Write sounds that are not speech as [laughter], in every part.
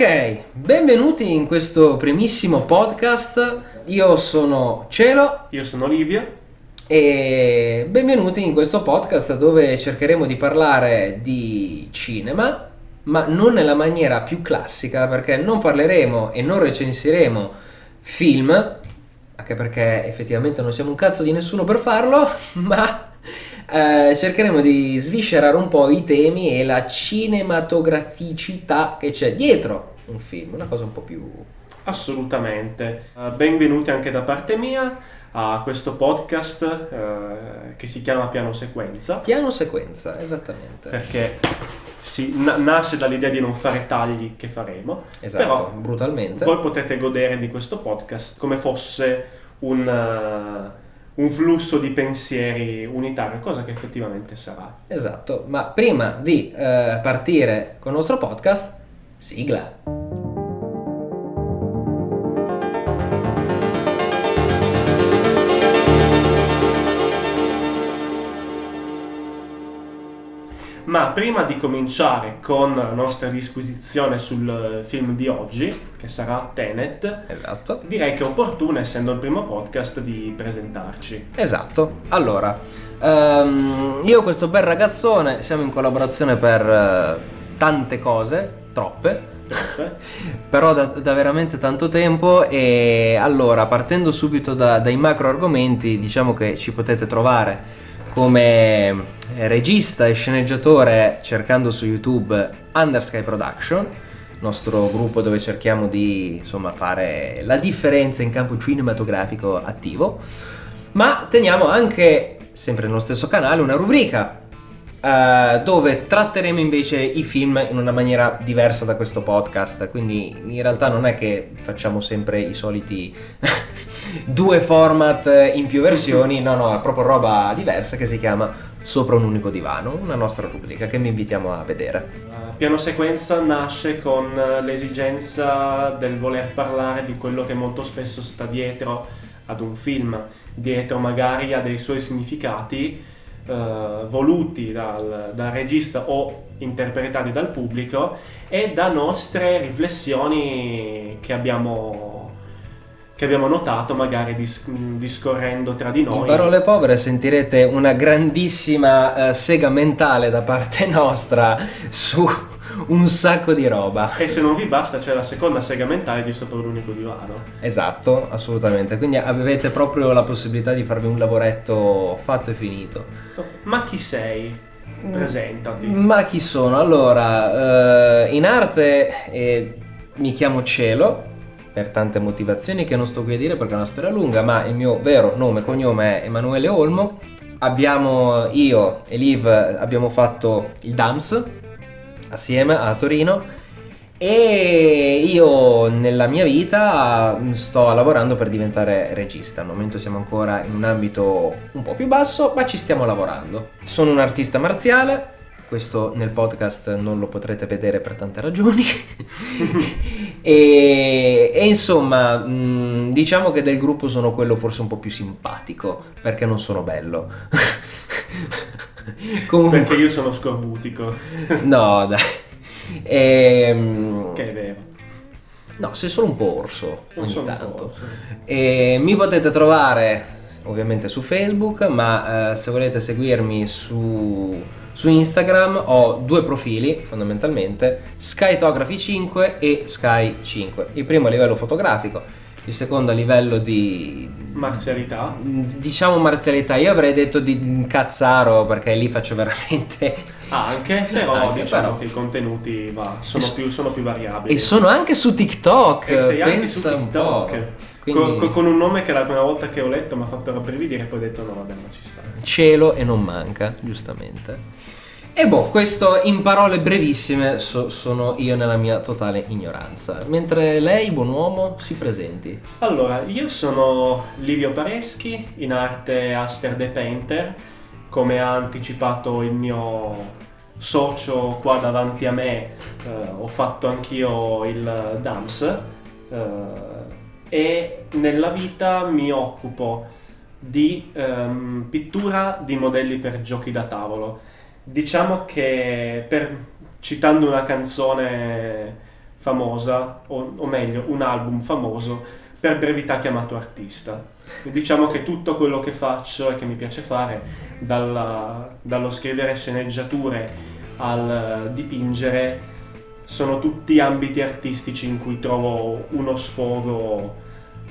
Ok, benvenuti in questo primissimo podcast. Io sono Cielo Io sono Livio. e benvenuti in questo podcast dove cercheremo di parlare di cinema, ma non nella maniera più classica, perché non parleremo e non recensiremo film, anche perché effettivamente non siamo un cazzo di nessuno per farlo, [laughs] ma eh, cercheremo di sviscerare un po' i temi e la cinematograficità che c'è dietro un film, una cosa un po' più... Assolutamente. Eh, benvenuti anche da parte mia a questo podcast eh, che si chiama Piano Sequenza. Piano sequenza, esattamente. Perché si, na- nasce dall'idea di non fare tagli che faremo. Esatto, Però brutalmente. voi potete godere di questo podcast come fosse un, eh, un flusso di pensieri unitario, cosa che effettivamente sarà. Esatto, ma prima di eh, partire con il nostro podcast, sigla. Ma prima di cominciare con la nostra disquisizione sul film di oggi, che sarà Tenet, Esatto. direi che è opportuno, essendo il primo podcast, di presentarci. Esatto. Allora, ehm, io e questo bel ragazzone siamo in collaborazione per eh, tante cose, troppe, Troppe. [laughs] però da, da veramente tanto tempo e allora partendo subito da- dai macro argomenti diciamo che ci potete trovare come regista e sceneggiatore cercando su YouTube Undersky Production nostro gruppo dove cerchiamo di insomma fare la differenza in campo cinematografico attivo ma teniamo anche sempre nello stesso canale una rubrica eh, dove tratteremo invece i film in una maniera diversa da questo podcast. Quindi in realtà non è che facciamo sempre i soliti [laughs] due format in più versioni, no, no, è proprio roba diversa che si chiama Sopra un unico divano, una nostra rubrica che vi invitiamo a vedere. Uh, Piano sequenza nasce con uh, l'esigenza del voler parlare di quello che molto spesso sta dietro ad un film, dietro magari a dei suoi significati uh, voluti dal, dal regista o interpretati dal pubblico e da nostre riflessioni che abbiamo, che abbiamo notato magari dis- discorrendo tra di noi. In parole povere sentirete una grandissima eh, sega mentale da parte [laughs] nostra su un sacco di roba. E se non vi basta c'è la seconda sega mentale di sopra l'unico divano. Esatto, assolutamente. Quindi avete proprio la possibilità di farvi un lavoretto fatto e finito. Ma chi sei? Presentati. Ma chi sono? Allora, eh, in arte eh, mi chiamo Cielo, per tante motivazioni che non sto qui a dire perché è una storia lunga, ma il mio vero nome e cognome è Emanuele Olmo. Abbiamo, io e Liv abbiamo fatto il DAMS assieme a Torino e io nella mia vita sto lavorando per diventare regista. Al momento siamo ancora in un ambito un po' più basso, ma ci stiamo lavorando. Sono un artista marziale, questo nel podcast non lo potrete vedere per tante ragioni. [laughs] e, e insomma, mh, diciamo che del gruppo sono quello forse un po' più simpatico, perché non sono bello. [laughs] Comunque, Perché io sono scorbutico. [laughs] no, dai. Ehm, Che è vero. No, sei solo un po' orso Non ogni tanto. po', sì. E mi potete trovare ovviamente su Facebook, ma eh, se volete seguirmi su, su Instagram ho due profili fondamentalmente, Skytography 5 e Sky 5. Il primo a livello fotografico, il secondo a livello di Marzialità. diciamo marzialità. Io avrei detto di cazzaro perché lì faccio veramente Anche, [laughs] però Anche, diciamo però. che i contenuti va, sono, so- più, sono più variabili. e sono anche su TikTok. E sei anche su. TikTok. Quindi- Con, con- con un nome che la prima volta che ho letto mi ha fatto rabbrividire e poi ho detto no vabbè ma ci sta. cielo e non manca, giustamente. E boh, questo in parole brevissime so- sono io nella mia totale ignoranza. Mentre lei, buon uomo, si presenti. Allora, io sono Livio Pareschi, in arte Aster the Painter, come ha anticipato il mio socio qua davanti a me, eh, ho fatto anch'io il DAMS eh, e nella vita mi occupo di ehm, pittura di modelli per giochi da tavolo. Diciamo che per, citando una canzone famosa, o, o meglio, un album famoso, per brevità chiamato artista. Diciamo che tutto quello che faccio e che mi piace fare, dalla- dallo scrivere sceneggiature al dipingere, sono tutti ambiti artistici in cui trovo uno sfogo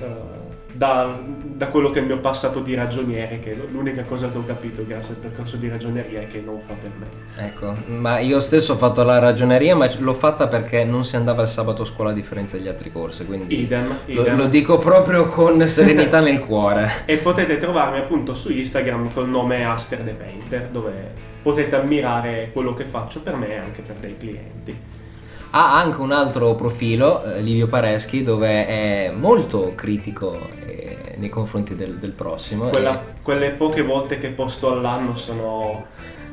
eh, da, da quello che è il mio passato di ragioniere, che l'unica cosa che ho capito grazie al percorso di ragioneria è che non fa per me. Ecco, ma io stesso ho fatto la ragioneria, ma l'ho fatta perché non si andava il sabato a scuola a differenza degli altri corsi, quindi Idem, lo, idem. lo dico proprio con [laughs] serenità nel cuore. E potete trovarmi appunto su Instagram col nome Aster the Painter, dove potete ammirare quello che faccio per me e anche per dei clienti. Ha anche un altro profilo, eh, Livio Pareschi, dove è molto critico eh, nei confronti del, del prossimo. Quella- e- quelle poche volte che posto all'anno sono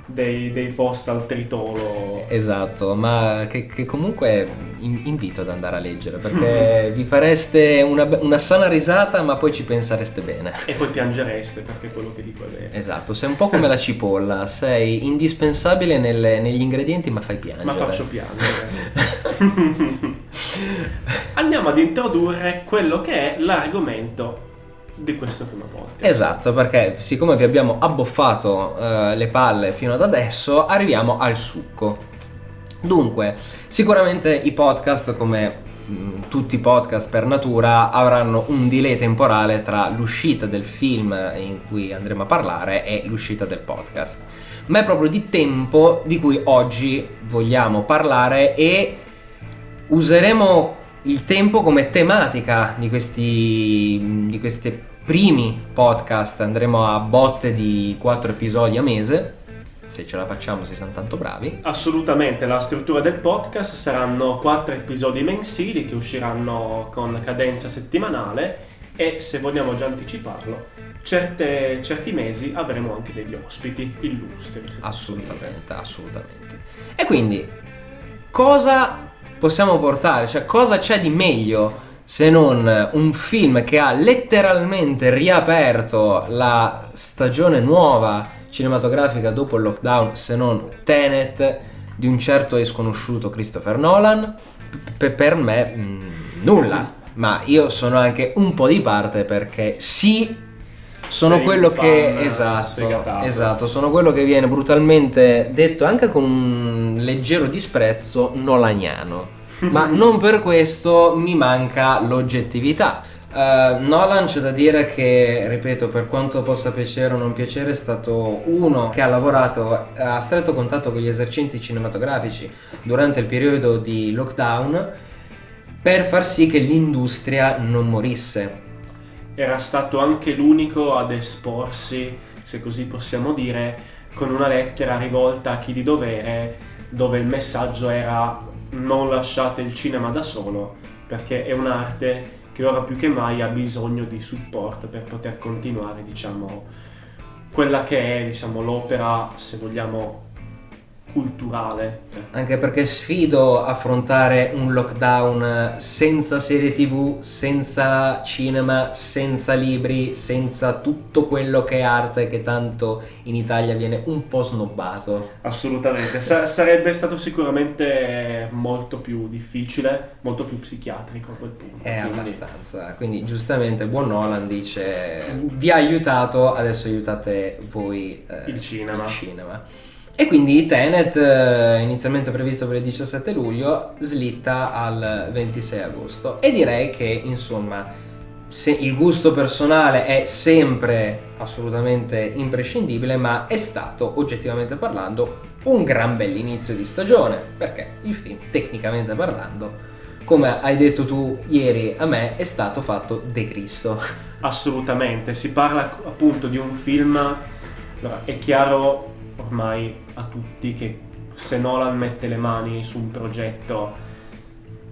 dei, dei post al tritolo. Esatto, ma che, che comunque in- invito ad andare a leggere perché vi fareste una, una sana risata ma poi ci pensereste bene. E poi piangereste perché quello che dico è vero. Esatto, sei un po' come la cipolla, sei indispensabile nelle- negli ingredienti ma fai piangere. Ma faccio piangere. [laughs] Andiamo ad introdurre quello che è l'argomento di questo primo podcast. Esatto, perché siccome vi abbiamo abboffato eh, le palle fino ad adesso, arriviamo al succo. Dunque, sicuramente i podcast, come mh, tutti i podcast per natura, avranno un delay temporale tra l'uscita del film in cui andremo a parlare e l'uscita del podcast. Ma è proprio di tempo di cui oggi vogliamo parlare e useremo il tempo come tematica di questi, di questi primi podcast. Andremo a botte di 4 episodi a mese. Se ce la facciamo, si siamo tanto bravi. Assolutamente, la struttura del podcast saranno quattro episodi mensili che usciranno con cadenza settimanale e se vogliamo già anticiparlo, certe- certi mesi avremo anche degli ospiti illustri. Assolutamente, assolutamente. E quindi, cosa possiamo portare? Cioè, cosa c'è di meglio se non un film che ha letteralmente riaperto la stagione nuova cinematografica dopo il lockdown, se non Tenet di un certo e sconosciuto Christopher Nolan? Per me, mm, nulla. Ma io sono anche un po' di parte perché sì, sono Sei quello che esatto, esatto, sono quello che viene brutalmente detto anche con un leggero disprezzo nolaniano. [laughs] Ma non per questo mi manca l'oggettività. Eh, Nolan c'è da dire che, ripeto, per quanto possa piacere o non piacere, è stato uno che ha lavorato a stretto contatto con gli esercenti cinematografici durante il periodo di lockdown per far sì che l'industria non morisse. Era stato anche l'unico ad esporsi, se così possiamo dire, con una lettera rivolta a chi di dovere, dove il messaggio era non lasciate il cinema da solo, perché è un'arte che ora più che mai ha bisogno di supporto per poter continuare, diciamo, quella che è, diciamo, l'opera, se vogliamo, culturale. Anche perché sfido affrontare un lockdown senza serie tv, senza cinema, senza libri, senza tutto quello che è arte che tanto in Italia viene un po' snobbato. Assolutamente, Sa- sarebbe stato sicuramente molto più difficile, molto più psichiatrico a quel punto. È quindi- abbastanza. Quindi giustamente buon Nolan dice vi ha aiutato, adesso aiutate voi eh, Il cinema. il cinema. E quindi Tenet, eh, inizialmente previsto per il 17 luglio, slitta al 26 agosto. E direi che, insomma, se il gusto personale è sempre assolutamente imprescindibile, ma è stato, oggettivamente parlando, un gran bell'inizio di stagione. Perché il film, tecnicamente parlando, come hai detto tu ieri a me, è stato fatto de Cristo. Assolutamente, si parla appunto di un film, allora, è chiaro ormai a tutti che se Nolan mette le mani su un progetto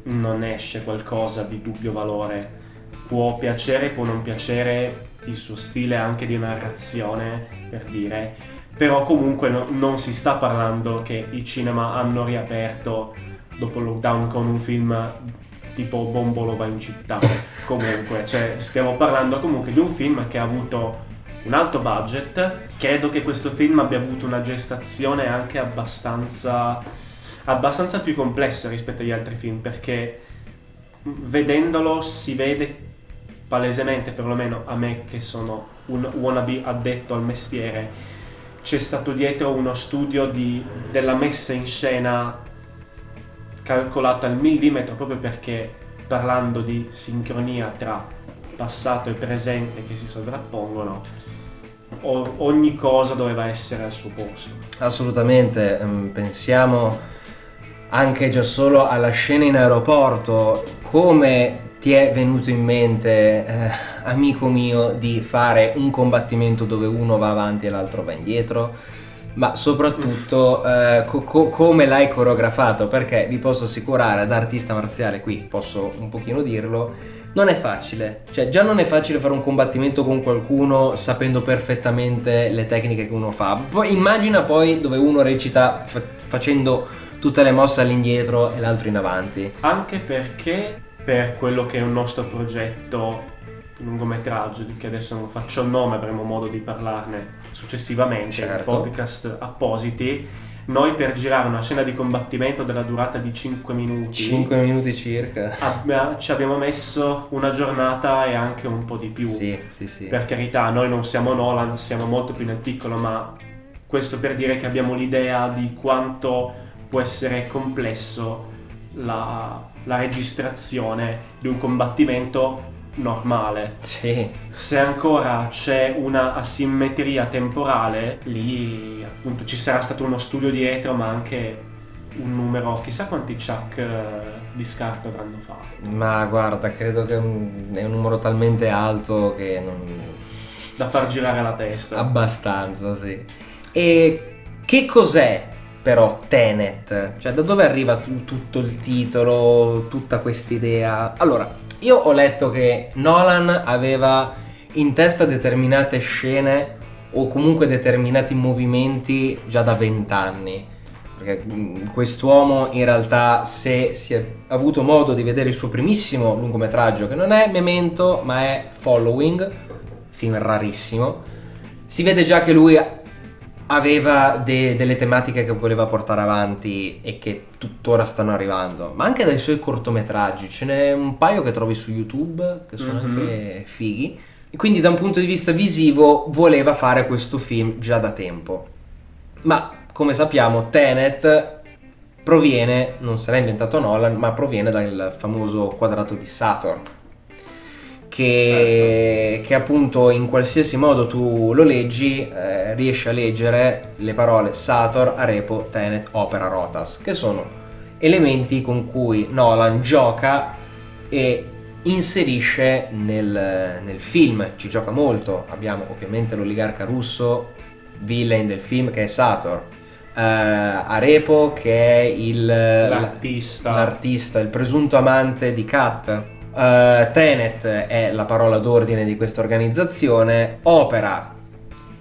non esce qualcosa di dubbio valore. Può piacere, può non piacere il suo stile anche di narrazione, per dire, però comunque no- non si sta parlando che i cinema hanno riaperto dopo il lockdown con un film tipo Bombolo va in città. [laughs] comunque, cioè, stiamo parlando comunque di un film che ha avuto un alto budget. Credo che questo film abbia avuto una gestazione anche abbastanza, abbastanza più complessa rispetto agli altri film perché vedendolo si vede palesemente, perlomeno a me che sono un wannabe addetto al mestiere, c'è stato dietro uno studio di, della messa in scena calcolata al millimetro proprio perché parlando di sincronia tra passato e presente che si sovrappongono, ogni cosa doveva essere al suo posto. Assolutamente, ehm, pensiamo anche già solo alla scena in aeroporto, come ti è venuto in mente, eh, amico mio, di fare un combattimento dove uno va avanti e l'altro va indietro? Ma soprattutto eh, co- co- come l'hai coreografato? Perché vi posso assicurare, da artista marziale qui posso un pochino dirlo, non è facile. Cioè, già non è facile fare un combattimento con qualcuno sapendo perfettamente le tecniche che uno fa. Poi immagina poi dove uno recita fa- facendo tutte le mosse all'indietro e l'altro in avanti. Anche perché per quello che è un nostro progetto lungometraggio, di che adesso non faccio il nome, avremo modo di parlarne successivamente, Certo. podcast appositi, noi per girare una scena di combattimento della durata di 5 minuti 5 minuti circa. abbia- ci abbiamo messo una giornata e anche un po' di più. Sì, sì, sì. Per carità, noi non siamo Nolan, siamo molto più nel piccolo, ma questo per dire che abbiamo l'idea di quanto può essere complesso la, la registrazione di un combattimento normale. Sì, Se ancora c'è una asimmetria temporale, lì appunto ci sarà stato uno studio dietro, ma anche un numero, chissà quanti chuck eh, di scarto avranno fatto. ma guarda, credo che è un, numero talmente alto che non... Da far girare la testa. Abbastanza, sì. E che cos'è però Tenet? Cioè, da dove arriva tu- tutto il titolo, tutta quest'idea? Allora, io ho letto che Nolan aveva in testa determinate scene o comunque determinati movimenti già da vent'anni. Perché mh, quest'uomo in realtà, se si è avuto modo di vedere il suo primissimo lungometraggio, che non è Memento, ma è Following, film rarissimo, si vede già che lui aveva de- delle tematiche che voleva portare avanti e che tuttora stanno arrivando, ma anche dai suoi cortometraggi, ce n'è un paio che trovi su YouTube che sono Mhm. anche fighi. E quindi da un punto di vista visivo voleva fare questo film già da tempo. Ma come sappiamo Tenet proviene, non se l'ha inventato Nolan, ma proviene dal famoso quadrato di Saturn. Che, che appunto in qualsiasi modo tu lo leggi, eh, riesci a leggere le parole Sator, Arepo, Tenet, Opera, Rotas, che sono elementi con cui Nolan gioca e inserisce nel, nel film, ci gioca molto. Abbiamo ovviamente l'oligarca russo, villain del film che è Sator, eh, Arepo che è il, L'artista. l'artista, il presunto amante di Kat. Eh, Tenet è la parola d'ordine di questa organizzazione, Opera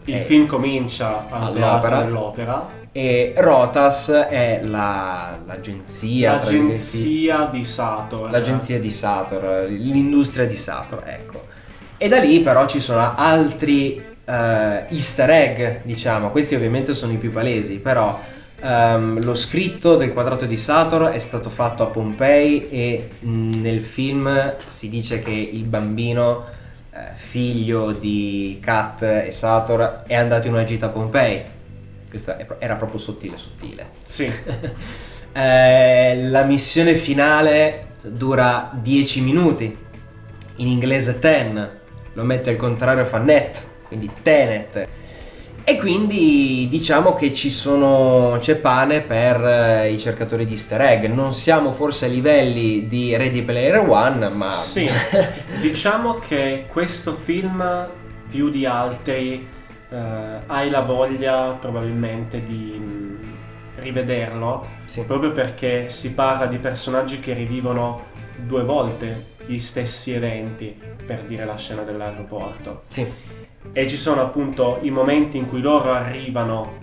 Il film comincia al all'opera. teatro dell'opera. e Rotas è la- l'agenzia, L'agenzia di Sato. l'agenzia di Sator, l'industria di Sator, ecco. E da lì però ci sono altri eh, easter egg, diciamo, questi ovviamente sono i più palesi, però ehm, lo scritto del quadrato di Sator è stato fatto a Pompei e nel film si dice che il bambino, eh, figlio di Kat e Sator, è andato in una gita a Pompei. Questo era proprio sottile, sottile. Sì, [laughs] Eh, la missione finale dura 10 minuti, in inglese ten, lo mette al contrario fa net, quindi tenet. E quindi diciamo che ci sono, c'è pane per eh, i cercatori di easter egg. Non siamo forse a livelli di Ready Player One, ma sì. [laughs] diciamo che questo film, più di altri, eh, hai la voglia probabilmente di mh, rivederlo, Sì. proprio perché si parla di personaggi che rivivono due volte gli stessi eventi, per dire la scena dell'aeroporto. Sì. E ci sono appunto i momenti in cui loro arrivano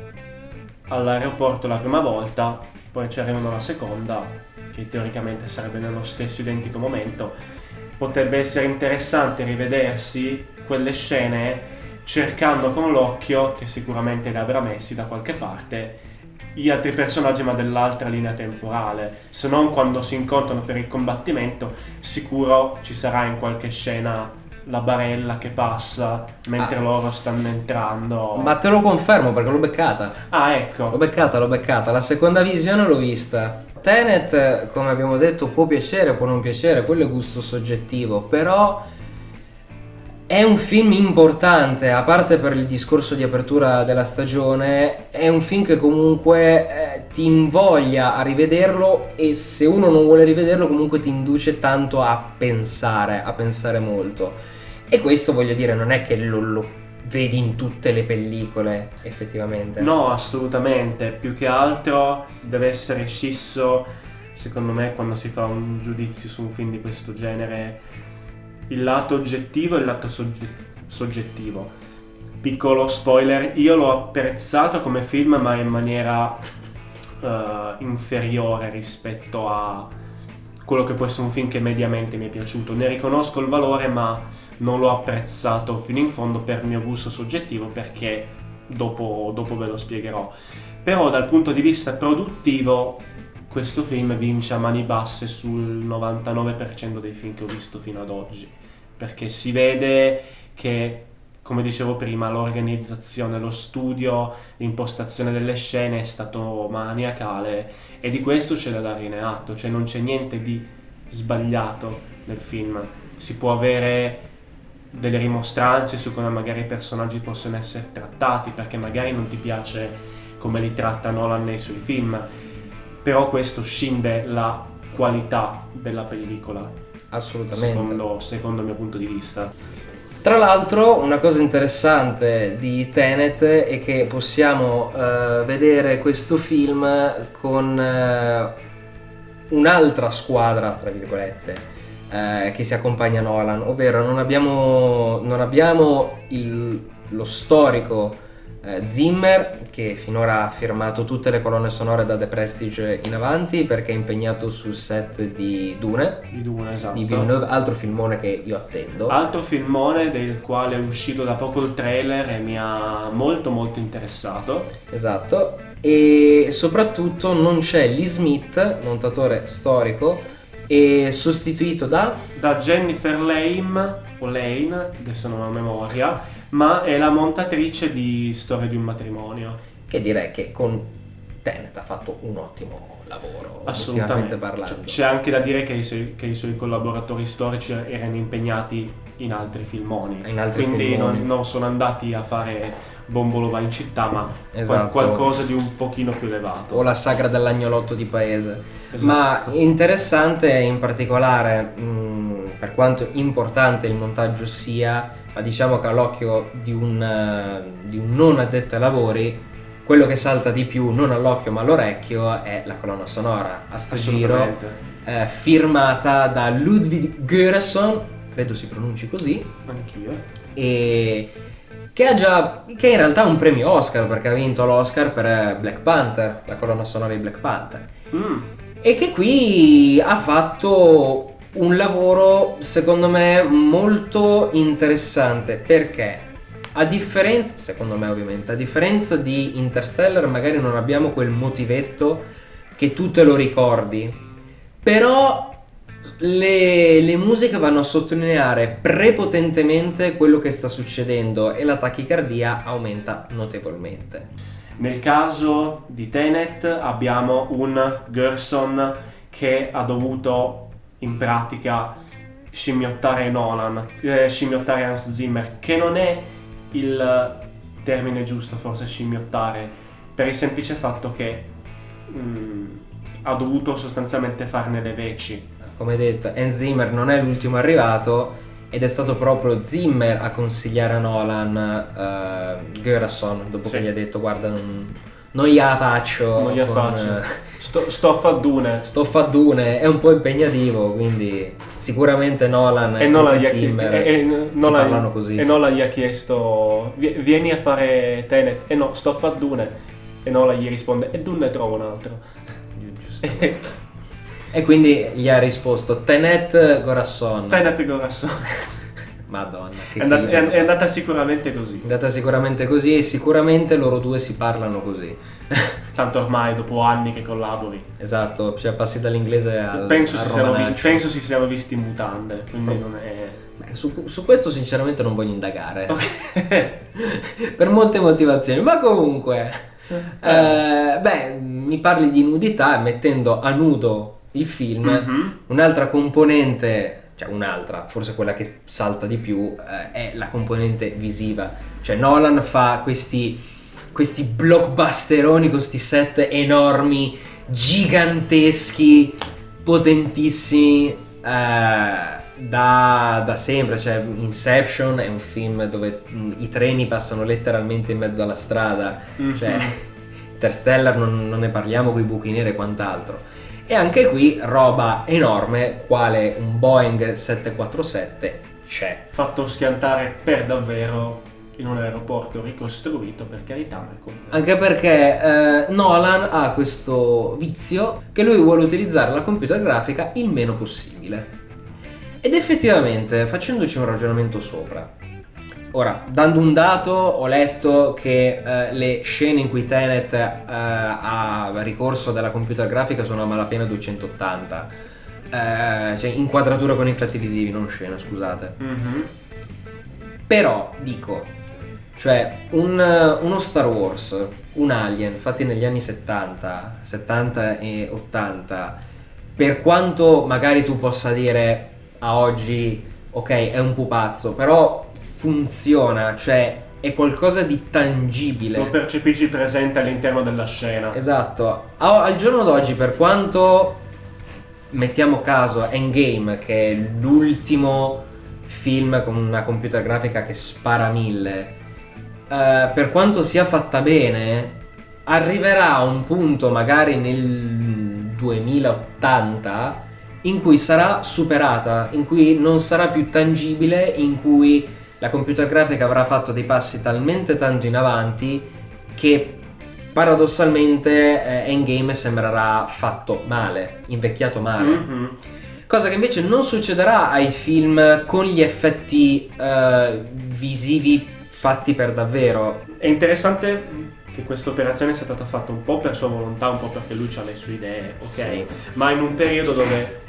all'aeroporto la prima volta, poi ci arrivano la seconda, che teoricamente sarebbe nello stesso identico momento. Potrebbe essere interessante rivedersi quelle scene cercando con l'occhio, che sicuramente le avrà messi da qualche parte, gli altri personaggi ma dell'altra linea temporale, se non quando si incontrano per il combattimento, sicuro ci sarà in qualche scena la barella che passa mentre Ah. loro stanno entrando. Ma te lo confermo perché l'ho beccata. Ah, L'ho ecco. beccata, l'ho beccata. La seconda visione l'ho vista. Tenet, come abbiamo detto, può piacere, può non piacere, quello è gusto soggettivo, però è un film importante, a parte per il discorso di apertura della stagione, è un film che comunque eh, ti invoglia a rivederlo e se uno non vuole rivederlo comunque ti induce tanto a pensare, a pensare molto. E questo voglio dire, non è che lo, lo vedi in tutte le pellicole effettivamente. No, assolutamente. Più che altro deve essere scisso, secondo me, quando si fa un giudizio su un film di questo genere, il lato oggettivo e il lato sogge- soggettivo. Piccolo spoiler, io l'ho apprezzato come film, ma in maniera eh, inferiore rispetto a quello che può essere un film che mediamente mi è piaciuto. Ne riconosco il valore, ma non l'ho apprezzato fino in fondo per mio gusto soggettivo perché dopo, dopo ve lo spiegherò. Però dal punto di vista produttivo questo film vince a mani basse sul 99% dei film che ho visto fino ad oggi perché si vede che come dicevo prima l'organizzazione, lo studio, l'impostazione delle scene è stato maniacale e di questo c'è da dare atto, cioè non c'è niente di sbagliato nel film. Si può avere delle rimostranze su come magari i personaggi possono essere trattati, perché magari non ti piace come li tratta Nolan nei suoi film, però questo scinde la qualità della pellicola, Assolutamente. secondo, secondo il mio punto di vista. Tra l'altro, una cosa interessante di Tenet è che possiamo eh, vedere questo film con eh, un'altra squadra, tra virgolette, eh, che si accompagna a Nolan, ovvero non abbiamo, non abbiamo il- lo storico eh, Zimmer che finora ha firmato tutte le colonne sonore da The Prestige in avanti perché è impegnato sul set di Dune, Di Dune, esatto. di Villeneuve, altro filmone che io attendo. Altro filmone del quale è uscito da poco il trailer e mi ha molto molto interessato. Esatto, e soprattutto non c'è Lee Smith, montatore storico, e sostituito da... Da Jennifer Lame, o Lane, adesso non ho memoria, ma è la montatrice di Storia di un matrimonio. che direi che con Tenet ha fatto un ottimo lavoro, Assolutamente. parlando. C'è anche da dire che i, suoi, che i suoi collaboratori storici erano impegnati in altri filmoni. In altri Quindi filmoni. non, non sono andati a fare Bombolo va in città, ma Esatto. qualcosa di un pochino più elevato. O la sagra dell'agnolotto di paese. Esatto. Ma interessante in particolare, mh, per quanto importante il montaggio sia, ma diciamo che all'occhio di un, eh, di un non addetto ai lavori, quello che salta di più, non all'occhio ma all'orecchio, è la colonna sonora. A sto giro, eh, firmata da Ludwig Göransson, credo si pronunci così, Anch'io. e che ha già che in realtà ha un premio Oscar perché ha vinto l'Oscar per Black Panther, la colonna sonora di Black Panther. Mm. E che qui ha fatto un lavoro secondo me molto interessante perché a differenza, secondo me ovviamente, a differenza di Interstellar magari non abbiamo quel motivetto che tu te lo ricordi, però le, le musiche vanno a sottolineare prepotentemente quello che sta succedendo e la tachicardia aumenta notevolmente. Nel caso di Tenet abbiamo un Gerson che ha dovuto in pratica scimmiottare Nolan, eh, scimmiottare Hans Zimmer, che non è il termine giusto forse scimmiottare, per il semplice fatto che mm, ha dovuto sostanzialmente farne le veci. come detto, Hans Zimmer non è l'ultimo arrivato ed è stato proprio Zimmer a consigliare a Nolan uh, Göransson dopo Sì. che gli ha detto guarda non, non gliela faccio, Non gliela con, faccio. eh, [laughs] Sto, sto a Faddune. sto faddune, è un po' impegnativo quindi sicuramente Nolan E Nolan, gli ha, Zimmer e- e- si Nolan- parlano così. e Nolan gli ha chiesto "Vi- vieni a fare Tenet e no sto a fare Dune e Nolan gli risponde e Dune ne trovo un altro [laughs] e quindi gli ha risposto Tenet Gorasson Tenet Gorasson [laughs] Madonna, È, andata, clima. è- è andata sicuramente così. È andata sicuramente così e sicuramente loro due si parlano così. [laughs] Tanto ormai dopo anni che collabori. esatto, cioè passi dall'inglese al, penso, al si siano, vi- penso si siano visti in mutande. Quindi non è. Su, su questo sinceramente non voglio indagare. Ok. [laughs] per molte motivazioni, ma comunque, eh, beh, mi parli di nudità mettendo a nudo il film, Mhm. un'altra componente, cioè un'altra, forse quella che salta di più, eh, è la componente visiva. Cioè Nolan fa questi, questi blockbusteroni con questi set enormi, giganteschi, potentissimi. eh, da, da sempre, cioè Inception è un film dove mh, i treni passano letteralmente in mezzo alla strada, Mhm. cioè [laughs] Interstellar non, non ne parliamo con i buchi neri e quant'altro. E anche qui roba enorme, quale un Boeing 747 c'è. Fatto schiantare per davvero in un aeroporto ricostruito, per carità, ma comunque. Anche perché eh, Nolan ha questo vizio che lui vuole utilizzare la computer grafica il meno possibile. Ed effettivamente, facendoci un ragionamento sopra, ora, dando un dato, ho letto che eh, le scene in cui Tenet eh, ha ricorso della computer grafica sono a malapena 280. Eh, cioè inquadratura con effetti visivi, non scena, scusate. Mhm. Però dico, cioè un- uno Star Wars, un Alien fatti negli anni 70, 70 e 80, per quanto magari tu possa dire a oggi, ok, è un pupazzo, però funziona, cioè è qualcosa di tangibile. Lo percepisci presente all'interno della scena. Esatto. Al giorno d'oggi, per quanto mettiamo caso Endgame, che è l'ultimo film con una computer grafica che spara mille, eh, per quanto sia fatta bene, arriverà a un punto magari nel 2080 in cui sarà superata, in cui non sarà più tangibile, in cui la computer grafica avrà fatto dei passi talmente tanto in avanti che paradossalmente eh, Endgame sembrerà fatto male, invecchiato male. Mhm. Cosa che invece non succederà ai film con gli effetti eh, visivi fatti per davvero. È interessante che questa operazione sia stata fatta un po' per sua volontà, un po' perché lui ha le sue idee, ok? Sì. Ma in un periodo dove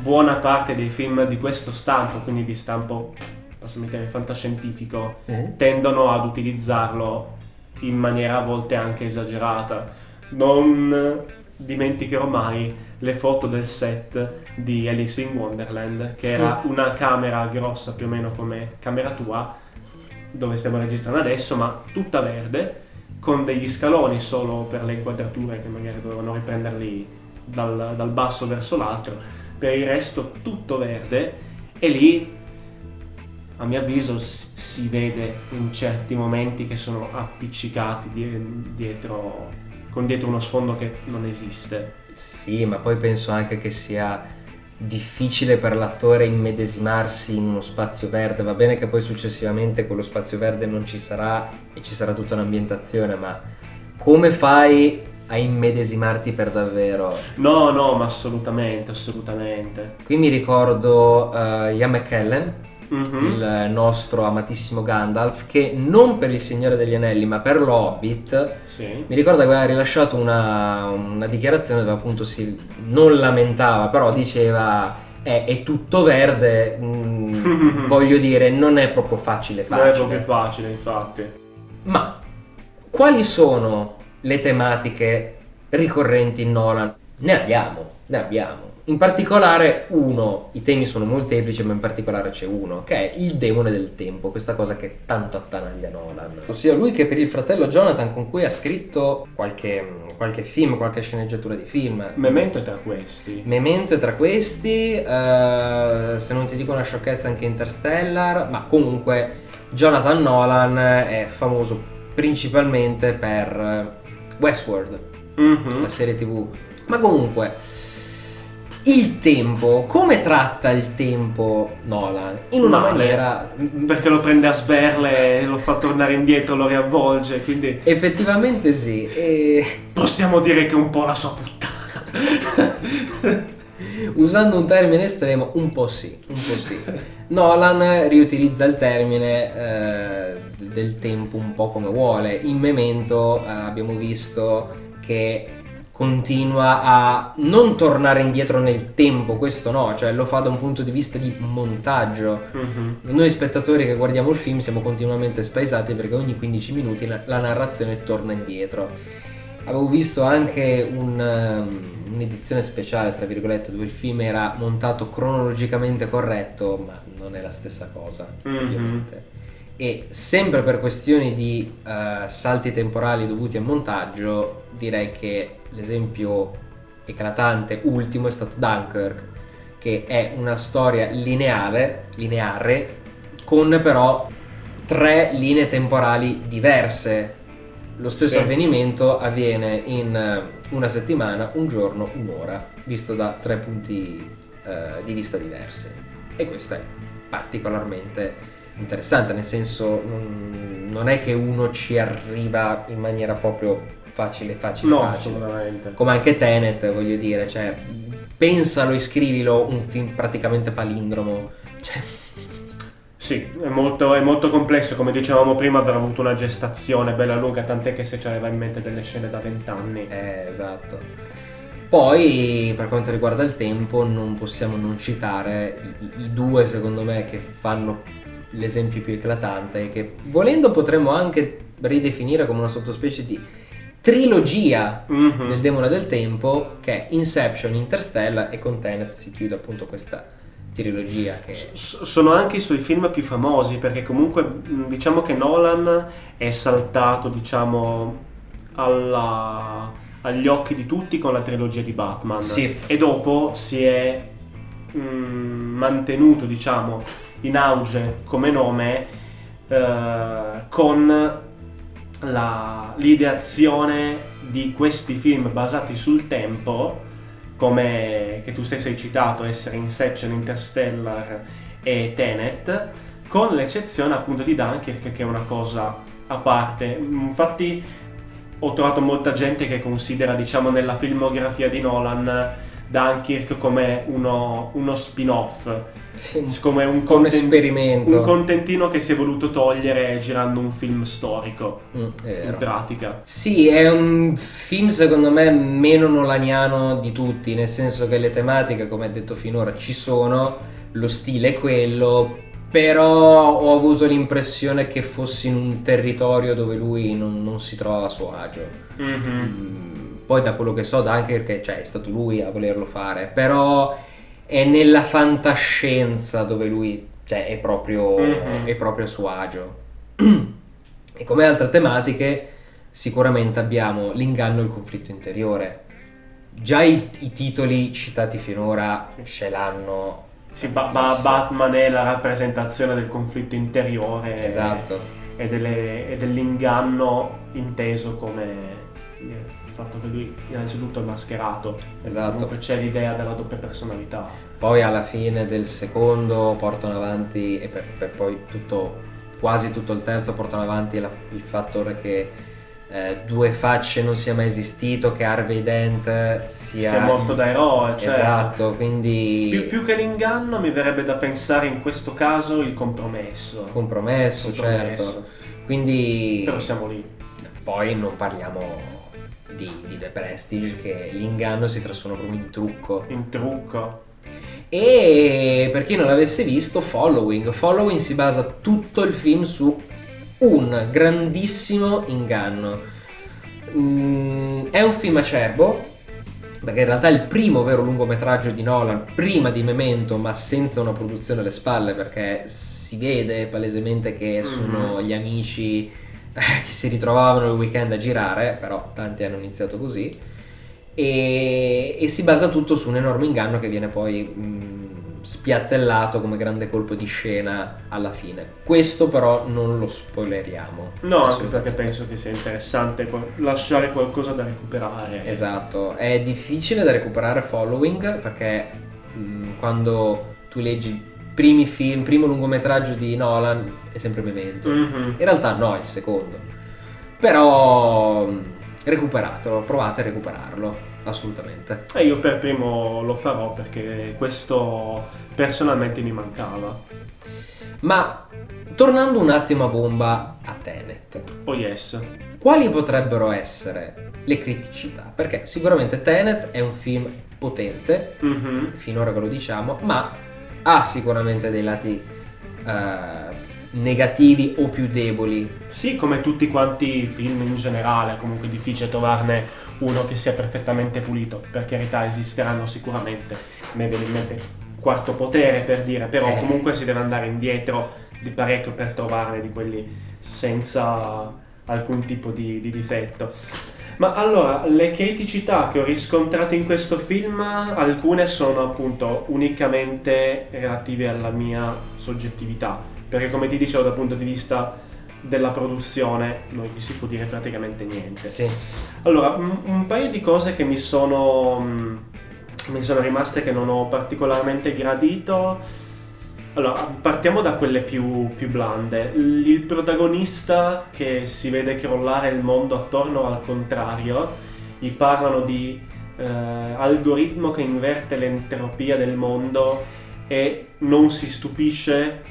buona parte dei film di questo stampo, quindi di stampo, passami il termine, fantascientifico, tendono ad utilizzarlo in maniera a volte anche esagerata. Non dimenticherò mai le foto del set di Alice in Wonderland, che era una camera grossa più o meno come camera tua, dove stiamo registrando adesso, ma tutta verde, con degli scaloni solo per le inquadrature che magari dovevano riprenderli dal, dal basso verso l'alto, per il resto tutto verde e lì a mio avviso si vede in certi momenti che sono appiccicati die- dietro con dietro uno sfondo che non esiste. Sì, ma poi penso anche che sia difficile per l'attore immedesimarsi in uno spazio verde. Va bene che poi successivamente quello spazio verde non ci sarà e ci sarà tutta un'ambientazione, ma come fai a immedesimarti per davvero? No, no, ma assolutamente, assolutamente. Qui mi ricordo eh, Ian McKellen, Mhm. il nostro amatissimo Gandalf, che non per il Signore degli Anelli, ma per lo Hobbit, Sì. mi ricordo che aveva rilasciato una, una dichiarazione dove appunto si non lamentava, però diceva "Eh, è tutto verde, mm, [laughs] voglio dire, non è proprio facile Non è facile. proprio facile, infatti. Ma quali sono le tematiche ricorrenti in Nolan? Ne abbiamo, ne abbiamo. In particolare uno, i temi sono molteplici, ma in particolare c'è uno, che è il demone del tempo, questa cosa che tanto attanaglia Nolan. Ossia lui che per il fratello Jonathan con cui ha scritto qualche, qualche film, qualche sceneggiatura di film. Memento è tra questi. Memento è tra questi, eh, se non ti dico una sciocchezza anche Interstellar, ma comunque Jonathan Nolan è famoso principalmente per eh, Westworld, Mhm. la serie tv. Ma comunque, il tempo, come tratta il tempo Nolan? In una Male. maniera... Perché lo prende a sberle, lo fa tornare indietro, lo riavvolge, quindi Effettivamente sì, e... possiamo dire che è un po' la sua puttana. [laughs] Usando un termine estremo, un po' sì, un po' sì. Nolan riutilizza il termine eh, del tempo un po' come vuole. In Memento eh, abbiamo visto che continua a non tornare indietro nel tempo, questo no, cioè lo fa da un punto di vista di montaggio. Mhm. Noi spettatori che guardiamo il film siamo continuamente spaesati perché ogni 15 minuti la, la narrazione torna indietro. Avevo visto anche un, um, un'edizione speciale, tra virgolette, dove il film era montato cronologicamente corretto, ma non è la stessa cosa, Mhm. ovviamente. E sempre per questioni di eh, salti temporali dovuti al montaggio, direi che l'esempio eclatante ultimo è stato Dunkirk, che è una storia lineare, lineare con però tre linee temporali diverse. Lo stesso Sì. avvenimento avviene in eh, una settimana, un giorno, un'ora, visto da tre punti eh, di vista diversi. E questo è particolarmente interessante, nel senso non, non è che uno ci arriva in maniera proprio facile, facile, No, facile assolutamente. come anche Tenet, voglio dire, cioè, pensalo e scrivilo un film praticamente palindromo. Cioè, Sì, è molto, è molto complesso, come dicevamo prima, avrà avuto una gestazione bella lunga, tant'è che se ci aveva in mente delle scene da vent'anni. eh, esatto. Poi, per quanto riguarda il tempo, non possiamo non citare i, i due, secondo me, che fanno l'esempio più eclatante e che, volendo, potremmo anche ridefinire come una sottospecie di trilogia Mhm. del demone del tempo, che è Inception, Interstellar e con Tenet si chiude appunto questa trilogia che... S- sono anche i suoi film più famosi perché comunque diciamo che Nolan è saltato diciamo alla- agli occhi di tutti con la trilogia di Batman Sì. e dopo si è mh, mantenuto diciamo in auge come nome eh, con la- l'ideazione di questi film basati sul tempo come che tu stesso hai citato essere Inception, Interstellar e Tenet, con l'eccezione appunto di Dunkirk che è una cosa a parte. Infatti ho trovato molta gente che considera diciamo nella filmografia di Nolan Dunkirk come uno, uno spin-off, Sì, un come un, un conten- esperimento. un contentino che si è voluto togliere girando un film storico, Mm, in pratica. Sì, è un film secondo me meno nolaniano di tutti, nel senso che le tematiche, come hai detto finora, ci sono, lo stile è quello, però ho avuto l'impressione che fossi in un territorio dove lui non, non si trovava a suo agio. Mhm. Poi da quello che so, anche perché cioè, è stato lui a volerlo fare, però è nella fantascienza dove lui cioè, è, proprio, Mhm. è proprio a suo agio. [clears throat] e come altre tematiche, sicuramente abbiamo l'inganno e il conflitto interiore. Già i, i titoli citati finora ce l'hanno. Sì, Ba- Ba- Batman è la rappresentazione del conflitto interiore Esatto. e, delle- e dell'inganno inteso come fatto che lui innanzitutto è mascherato. Esatto. Comunque c'è l'idea della doppia personalità. Poi alla fine del secondo portano avanti e per, per poi tutto, quasi tutto il terzo portano avanti la- il fatto che eh, due facce non sia mai esistito, che Harvey Dent sia... Si è morto da eroe, cioè Esatto, quindi più, più che l'inganno mi verrebbe da pensare in questo caso il compromesso. compromesso, Compromesso. certo. Quindi Però siamo lì. poi non parliamo di, di The Prestige, che l'inganno si trasforma proprio in trucco. In trucco. E per chi non l'avesse visto, Following. Following si basa tutto il film su un grandissimo inganno. Mm, è un film acerbo, perché in realtà è il primo vero lungometraggio di Nolan, prima di Memento, ma senza una produzione alle spalle, perché si vede palesemente che sono gli amici [laughs] che si ritrovavano il weekend a girare, però tanti hanno iniziato così. E, e si basa tutto su un enorme inganno che viene poi mh, spiattellato come grande colpo di scena alla fine. Questo però non lo spoileriamo. No, anche perché penso che sia interessante lasciare qualcosa da recuperare. Esatto, è difficile da recuperare Following perché mh, quando tu leggi primi film, primo lungometraggio di Nolan è sempre Memento. Mhm. In realtà no, è il secondo. Però mh, recuperatelo, provate a recuperarlo. assolutamente. E io per primo lo farò perché questo personalmente mi mancava. Ma tornando un attimo a bomba a Tenet, Oh yes. quali potrebbero essere le criticità? Perché sicuramente Tenet è un film potente, Mhm. finora che lo diciamo, ma ha sicuramente dei lati eh, negativi o più deboli. Sì, come tutti quanti i film in generale, comunque è difficile trovarne uno che sia perfettamente pulito. Per carità, esisteranno sicuramente. Me viene in mente quarto potere per dire, però Eh. comunque si deve andare indietro di parecchio per trovarne di quelli senza alcun tipo di, di difetto. Ma allora, le criticità che ho riscontrato in questo film, alcune sono appunto unicamente relative alla mia soggettività, perché come ti dicevo dal punto di vista della produzione non gli si può dire praticamente niente. Sì. Allora, un, un paio di cose che mi sono, mm, mi sono rimaste che non ho particolarmente gradito. Allora, partiamo da quelle più, più blande. L- Il protagonista che si vede crollare il mondo attorno al contrario, gli parlano di eh, algoritmo che inverte l'entropia del mondo e non si stupisce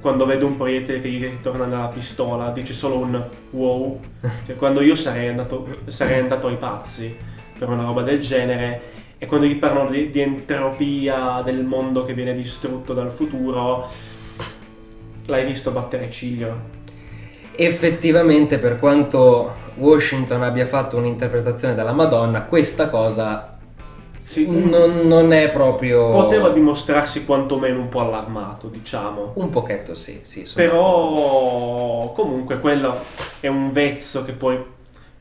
quando vede un proiettile che gli ritorna dalla pistola, dice solo un wow. [laughs] Cioè, quando io sarei andato, sarei andato ai pazzi per una roba del genere. E quando gli parlano di, di entropia del mondo che viene distrutto dal futuro, l'hai visto battere ciglio. Effettivamente, per quanto Washington abbia fatto un'interpretazione della Madonna, questa cosa Sì, non, non è proprio. poteva dimostrarsi quantomeno un po' allarmato, diciamo. Un pochetto, sì, sì. Però comunque quello è un vezzo che poi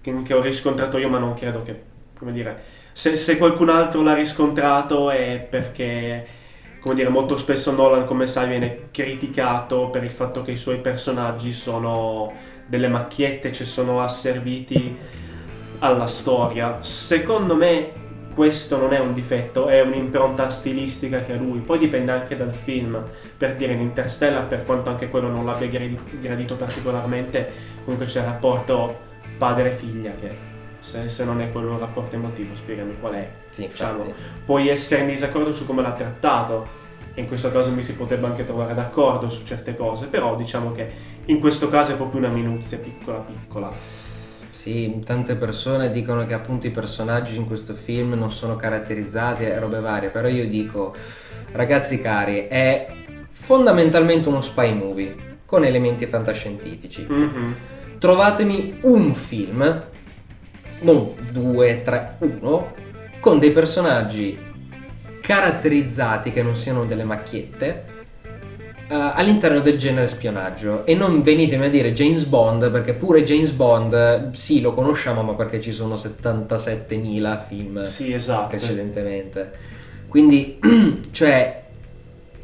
che, che ho riscontrato io, ma non credo che, come dire, se, se qualcun altro l'ha riscontrato è perché, come dire, molto spesso Nolan, come sai, viene criticato per il fatto che i suoi personaggi sono delle macchiette, ci sono asserviti alla storia. Secondo me questo non è un difetto, è un'impronta stilistica che ha lui. Poi dipende anche dal film. Per dire in Interstellar, per quanto anche quello non l'abbia gradi- gradito particolarmente, comunque c'è il rapporto padre-figlia che se, se non è quello un rapporto emotivo, spiegami qual è. Sì, Diciamo, puoi essere in disaccordo su come l'ha trattato. E in questo caso mi si potrebbe anche trovare d'accordo su certe cose, però diciamo che in questo caso è proprio una minuzia piccola piccola. Sì, tante persone dicono che appunto i personaggi in questo film non sono caratterizzati e robe varie, però io dico, ragazzi cari, è fondamentalmente uno spy movie con elementi fantascientifici. Mhm. Trovatemi un film, non due, tre, uno, con dei personaggi caratterizzati che non siano delle macchiette eh, all'interno del genere spionaggio. E non venitemi a dire James Bond perché pure James Bond sì lo conosciamo ma perché ci sono 77.000 film Sì, esatto. precedentemente. Quindi [clears throat] cioè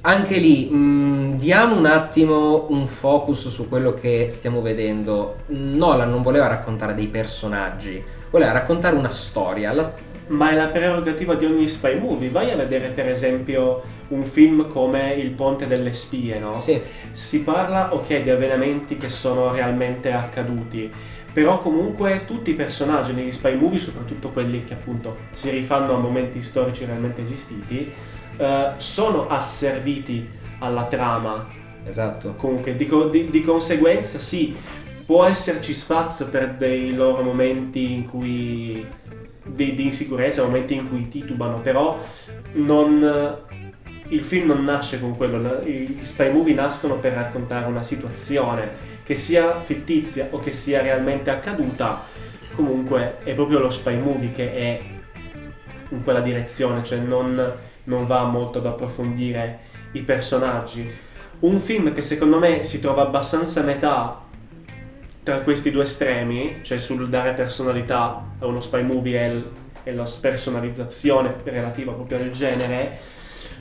anche lì mh, diamo un attimo un focus su quello che stiamo vedendo. Nolan non voleva raccontare dei personaggi voleva raccontare una storia La- Ma è la prerogativa di ogni spy movie. Vai a vedere, per esempio, un film come Il Ponte delle Spie, no? sì Si parla, ok, di avvenimenti che sono realmente accaduti, però comunque tutti i personaggi negli spy movie, soprattutto quelli che appunto si rifanno a momenti storici realmente esistiti, eh, sono asserviti alla trama. esatto Comunque, di, di- di conseguenza sì, può esserci spazio per dei loro momenti in cui... di, di insicurezza, momenti in cui titubano, però non il film non nasce con quello, na- i spy movie nascono per raccontare una situazione che sia fittizia o che sia realmente accaduta, comunque è proprio lo spy movie che è in quella direzione, cioè non, non va molto ad approfondire i personaggi. Un film che secondo me si trova abbastanza a metà tra questi due estremi, cioè sul dare personalità a uno spy movie e, il- e la spersonalizzazione relativa proprio al genere,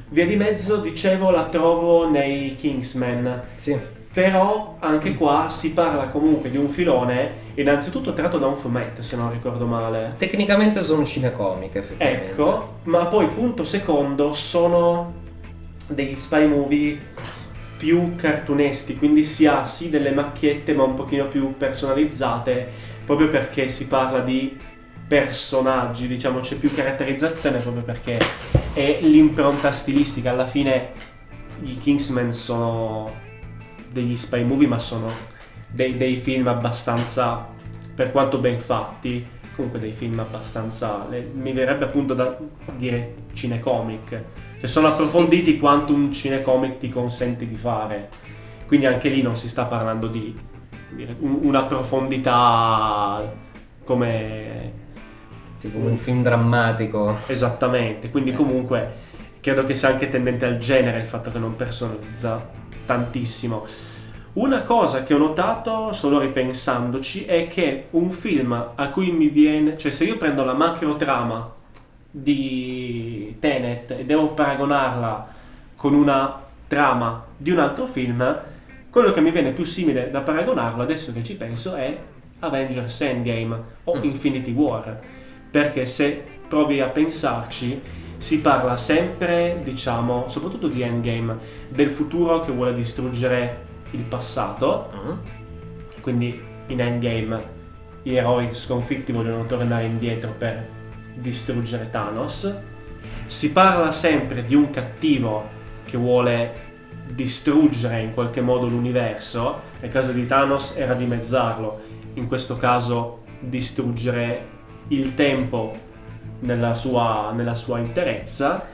Via di mezzo, dicevo, la trovo nei Kingsman. sì Però anche qua si parla comunque di un filone, innanzitutto tratto da un fumetto, se non ricordo male. tecnicamente sono cinecomiche effettivamente Ecco, ma poi punto secondo sono degli spy movie più cartuneschi, quindi si ha sì delle macchiette ma un pochino più personalizzate, proprio perché si parla di personaggi, diciamo c'è più caratterizzazione proprio perché è l'impronta stilistica. Alla fine i Kingsman sono degli spy movie, ma sono dei, dei film abbastanza, per quanto ben fatti, comunque dei film abbastanza, mi verrebbe appunto da dire cinecomic. Cioè sono approfonditi quanto un cinecomic ti consente di fare. Quindi anche lì non si sta parlando di, di una profondità come come un film drammatico. Esattamente, quindi eh. comunque credo che sia anche tendente al genere il fatto che non personalizza tantissimo. Una cosa che ho notato solo ripensandoci è che un film a cui mi viene, cioè se io prendo la macro trama di Tenet e devo paragonarla con una trama di un altro film, quello che mi viene più simile da paragonarlo adesso che ci penso è Avengers Endgame o mm. Infinity War perché se provi a pensarci si parla sempre, diciamo, soprattutto di Endgame, del futuro che vuole distruggere il passato. Uh-huh. Quindi in Endgame gli eroi sconfitti vogliono tornare indietro per distruggere Thanos. Si parla sempre di un cattivo che vuole distruggere in qualche modo l'universo. Nel caso di Thanos era dimezzarlo, in questo caso distruggere il tempo nella sua, nella sua interezza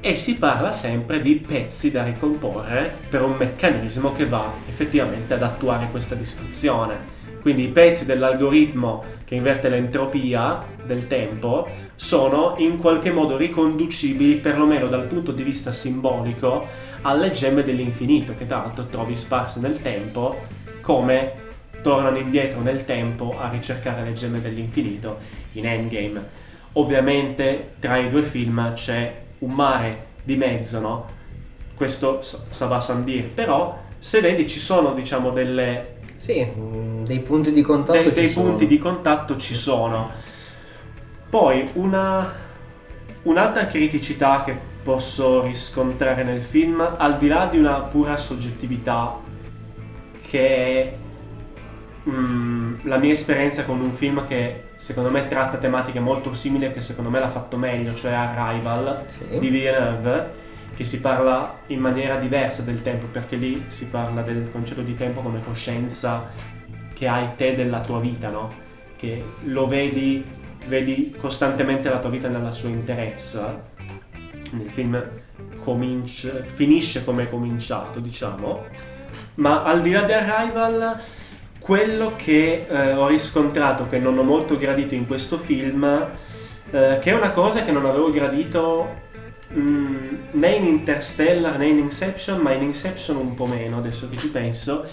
e si parla sempre di pezzi da ricomporre per un meccanismo che va effettivamente ad attuare questa distruzione. Quindi i pezzi dell'algoritmo che inverte l'entropia del tempo sono in qualche modo riconducibili, perlomeno dal punto di vista simbolico, alle gemme dell'infinito, che tra l'altro trovi sparse nel tempo come tornano indietro nel tempo a ricercare le gemme dell'infinito in Endgame. Ovviamente tra i due film c'è un mare di mezzo, no? Questo sa va Sandir, però se vedi ci sono diciamo delle... Sì, dei punti di contatto dei, dei punti di contatto ci sono. Poi una, un'altra criticità che posso riscontrare nel film, al di là di una pura soggettività che è mm, la mia esperienza con un film che secondo me tratta tematiche molto simili e che secondo me l'ha fatto meglio, cioè Arrival sì. di Villeneuve, che si parla in maniera diversa del tempo, perché lì si parla del concetto di tempo come coscienza che hai te della tua vita, no? Che lo vedi, vedi costantemente la tua vita nella sua interezza. Il film comincia, finisce come è cominciato, diciamo. Ma al di là di Arrival quello che eh, ho riscontrato, che non ho molto gradito in questo film, eh, che è una cosa che non avevo gradito mm, né in Interstellar né in Inception, ma in Inception un po' meno, adesso che ci penso,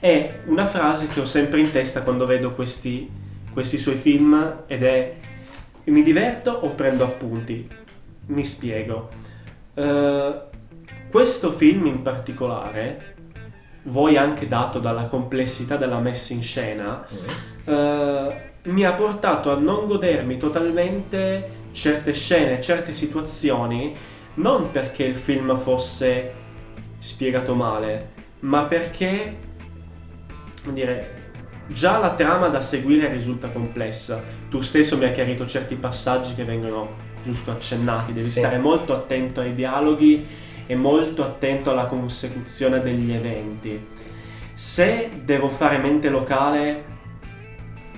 è una frase che ho sempre in testa quando vedo questi, questi suoi film ed è mi diverto o prendo appunti? Mi spiego. Uh, questo film in particolare voi anche dato dalla complessità della messa in scena, eh, mi ha portato a non godermi totalmente certe scene, certe situazioni, non perché il film fosse spiegato male, ma perché, come dire, già la trama da seguire risulta complessa. Tu stesso mi hai chiarito certi passaggi che vengono giusto accennati, devi sì. stare molto attento ai dialoghi e molto attento alla consecuzione degli eventi. Se devo fare mente locale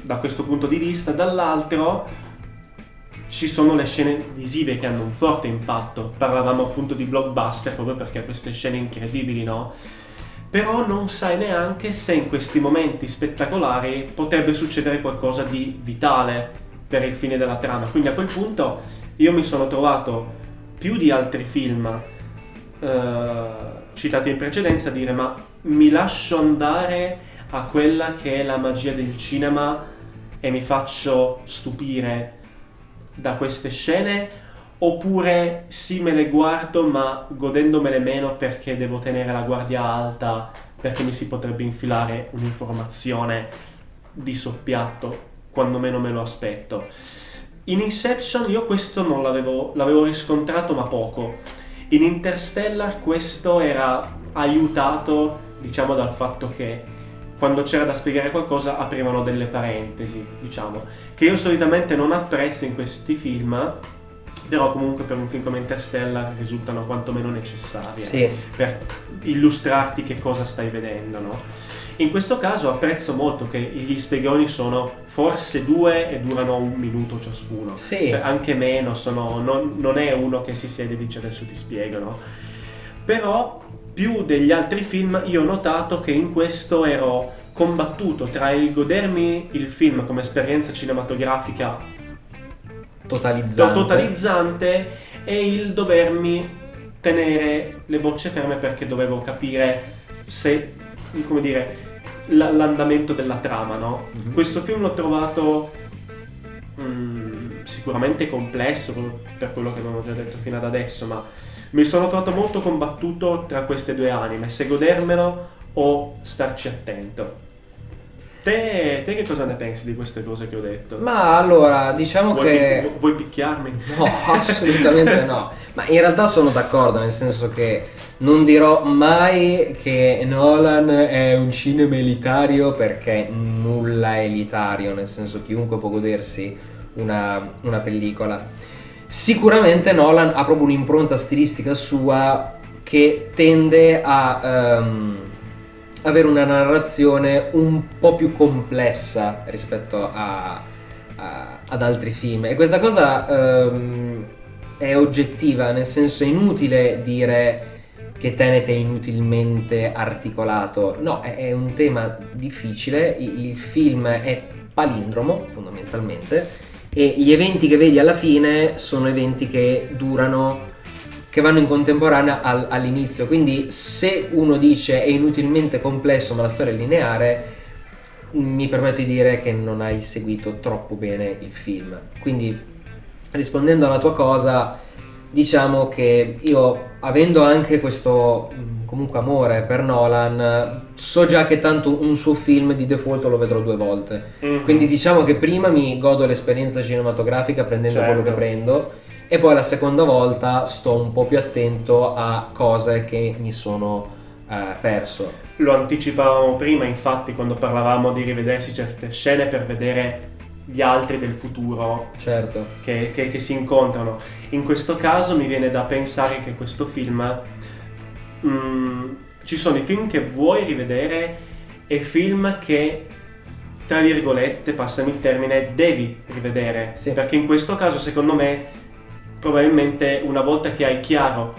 da questo punto di vista, dall'altro ci sono le scene visive che hanno un forte impatto. Parlavamo appunto di blockbuster proprio perché queste scene incredibili, no? Però non sai neanche se in questi momenti spettacolari potrebbe succedere qualcosa di vitale per il fine della trama. Quindi a quel punto io mi sono trovato più di altri film eh, citati in precedenza dire ma mi lascio andare a quella che è la magia del cinema e mi faccio stupire da queste scene oppure sì me le guardo ma godendomele meno perché devo tenere la guardia alta perché mi si potrebbe infilare un'informazione di soppiatto quando meno me lo aspetto. In Inception io questo non l'avevo, l'avevo riscontrato ma poco in Interstellar questo era aiutato, diciamo, dal fatto che quando c'era da spiegare qualcosa aprivano delle parentesi, diciamo, che io solitamente non apprezzo in questi film, però comunque per un film come Interstellar risultano quantomeno necessarie Sì. per illustrarti che cosa stai vedendo, no? In questo caso apprezzo molto che gli spiegoni sono forse due e durano un minuto ciascuno, Sì. cioè anche meno, sono- non, non è uno che si siede e dice adesso ti spiego, no? Però più degli altri film io ho notato che in questo ero combattuto tra il godermi il film come esperienza cinematografica Totalizzante. totalizzante e il dovermi tenere le bocce ferme perché dovevo capire se, come dire, la- l'andamento della trama, no? Mhm. Questo film l'ho trovato mm, sicuramente complesso per quello che abbiamo già detto fino ad adesso, ma mi sono trovato molto combattuto tra queste due anime, se godermelo o starci attento. Te, te che cosa ne pensi di queste cose che ho detto? Ma allora, diciamo vuoi, che... pi- vuoi picchiarmi? No, assolutamente no. Ma in realtà sono d'accordo, nel senso che non dirò mai che Nolan è un cinema elitario perché nulla è elitario, nel senso chiunque può godersi una, una pellicola. Sicuramente Nolan ha proprio un'impronta stilistica sua che tende a ehm, avere una narrazione un po' più complessa rispetto a, a- ad altri film. E questa cosa ehm, è oggettiva, nel senso è inutile dire che Tenet è inutilmente articolato, no, è, è un tema difficile, il, il film è palindromo fondamentalmente e gli eventi che vedi alla fine sono eventi che durano che vanno in contemporanea al- all'inizio. Quindi se uno dice è inutilmente complesso ma la storia è lineare, mi permetto di dire che non hai seguito troppo bene il film. Quindi rispondendo alla tua cosa, diciamo che io avendo anche questo comunque amore per Nolan, so già che tanto un suo film di default lo vedrò due volte. Mm. Quindi diciamo che prima mi godo l'esperienza cinematografica prendendo Certo. quello che prendo e poi la seconda volta sto un po' più attento a cose che mi sono eh, perso. Lo anticipavamo prima, infatti, quando parlavamo di rivedersi certe scene per vedere gli altri del futuro Certo. che, che- che si incontrano. In questo caso mi viene da pensare che questo film... mm, ci sono i film che vuoi rivedere e film che, tra virgolette, passami il termine, devi rivedere. Sì. Perché in questo caso, secondo me, probabilmente una volta che hai chiaro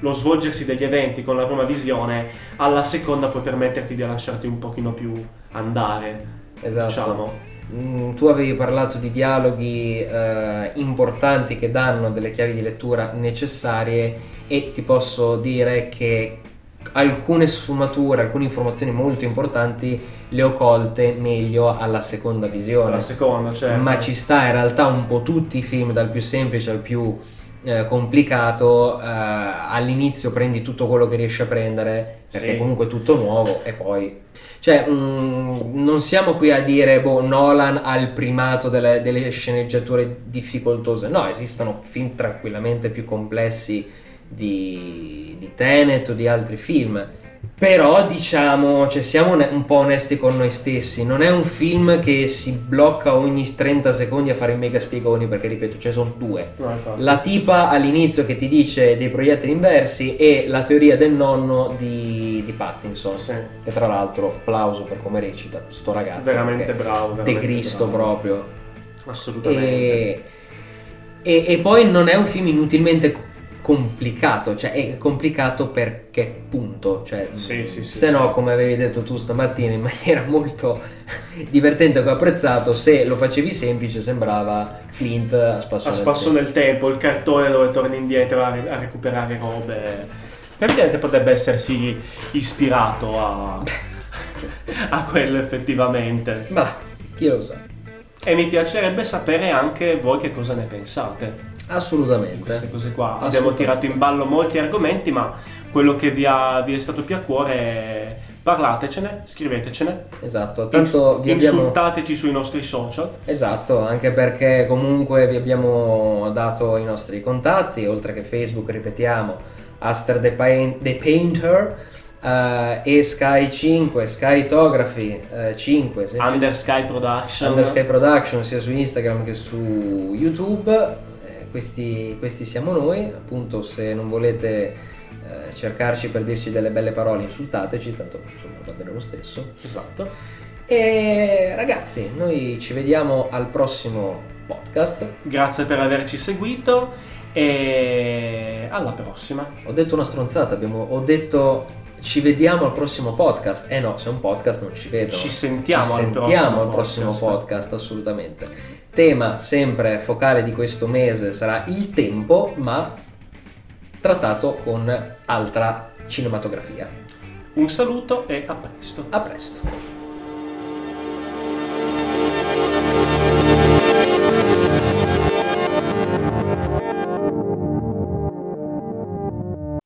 lo svolgersi degli eventi con la prima visione, alla seconda puoi permetterti di lasciarti un pochino più andare. Esatto. Diciamo. Mm, tu avevi parlato di dialoghi eh, importanti che danno delle chiavi di lettura necessarie e ti posso dire che alcune sfumature, alcune informazioni molto importanti le ho colte meglio alla seconda visione. La seconda, certo. Ma ci sta in realtà un po' tutti i film, dal più semplice al più eh, complicato. eh, all'inizio prendi tutto quello che riesci a prendere, perché Sì. comunque è tutto nuovo, e poi. Cioè, mm, non siamo qui a dire, boh, Nolan ha il primato delle, delle sceneggiature difficoltose. No, esistono film tranquillamente più complessi di, di Tenet o di altri film. Però diciamo, cioè, siamo un po' onesti con noi stessi. Non è un film che si blocca ogni 30 secondi a fare i mega spiegoni, perché ripeto, ce ne sono due. No. La tipa all'inizio che ti dice dei proiettili inversi e la teoria del nonno di, di Pattinson. Sì. Che tra l'altro, applauso per come recita sto ragazzo. Veramente bravo. De veramente Cristo bravo. proprio. Assolutamente. E, e- e poi non è un film inutilmente complicato, cioè è complicato perché punto, cioè, Sì, sì, sì, se no come avevi detto tu stamattina in maniera molto divertente che ho apprezzato, se lo facevi semplice sembrava Flint a spasso, A nel spasso tempo. nel tempo, il cartone dove torni indietro a, a recuperare robe. Evidente potrebbe essersi ispirato a, [laughs] a quello effettivamente. Ma chi lo sa? E mi piacerebbe sapere anche voi che cosa ne pensate. Assolutamente. Queste cose qua. Abbiamo tirato in ballo molti argomenti, ma quello che vi, ha- vi è stato più a cuore, parlatecene, scrivetecene. Esatto, tanto vi Ins- abbiamo... Insultateci sui nostri social. Esatto, anche perché comunque vi abbiamo dato i nostri contatti, oltre che Facebook, ripetiamo, Aster the, Pain- the Painter, eh, e Sky 5, Skytography eh, 5, se- Under Sky Production. Under Sky Production sia su Instagram che su YouTube. Questi, questi siamo noi, appunto se non volete eh, cercarci per dirci delle belle parole insultateci, tanto insomma va bene lo stesso. Esatto. E ragazzi, noi ci vediamo al prossimo podcast. Grazie per averci seguito e alla prossima. Ho detto una stronzata, abbiamo, ho detto ci vediamo al prossimo podcast. Eh no, se è un podcast non ci vedo. Ci sentiamo Ci al sentiamo prossimo al prossimo podcast. podcast, assolutamente. Tema sempre focale di questo mese sarà il tempo, ma trattato con altra cinematografia. Un saluto e a presto. A presto.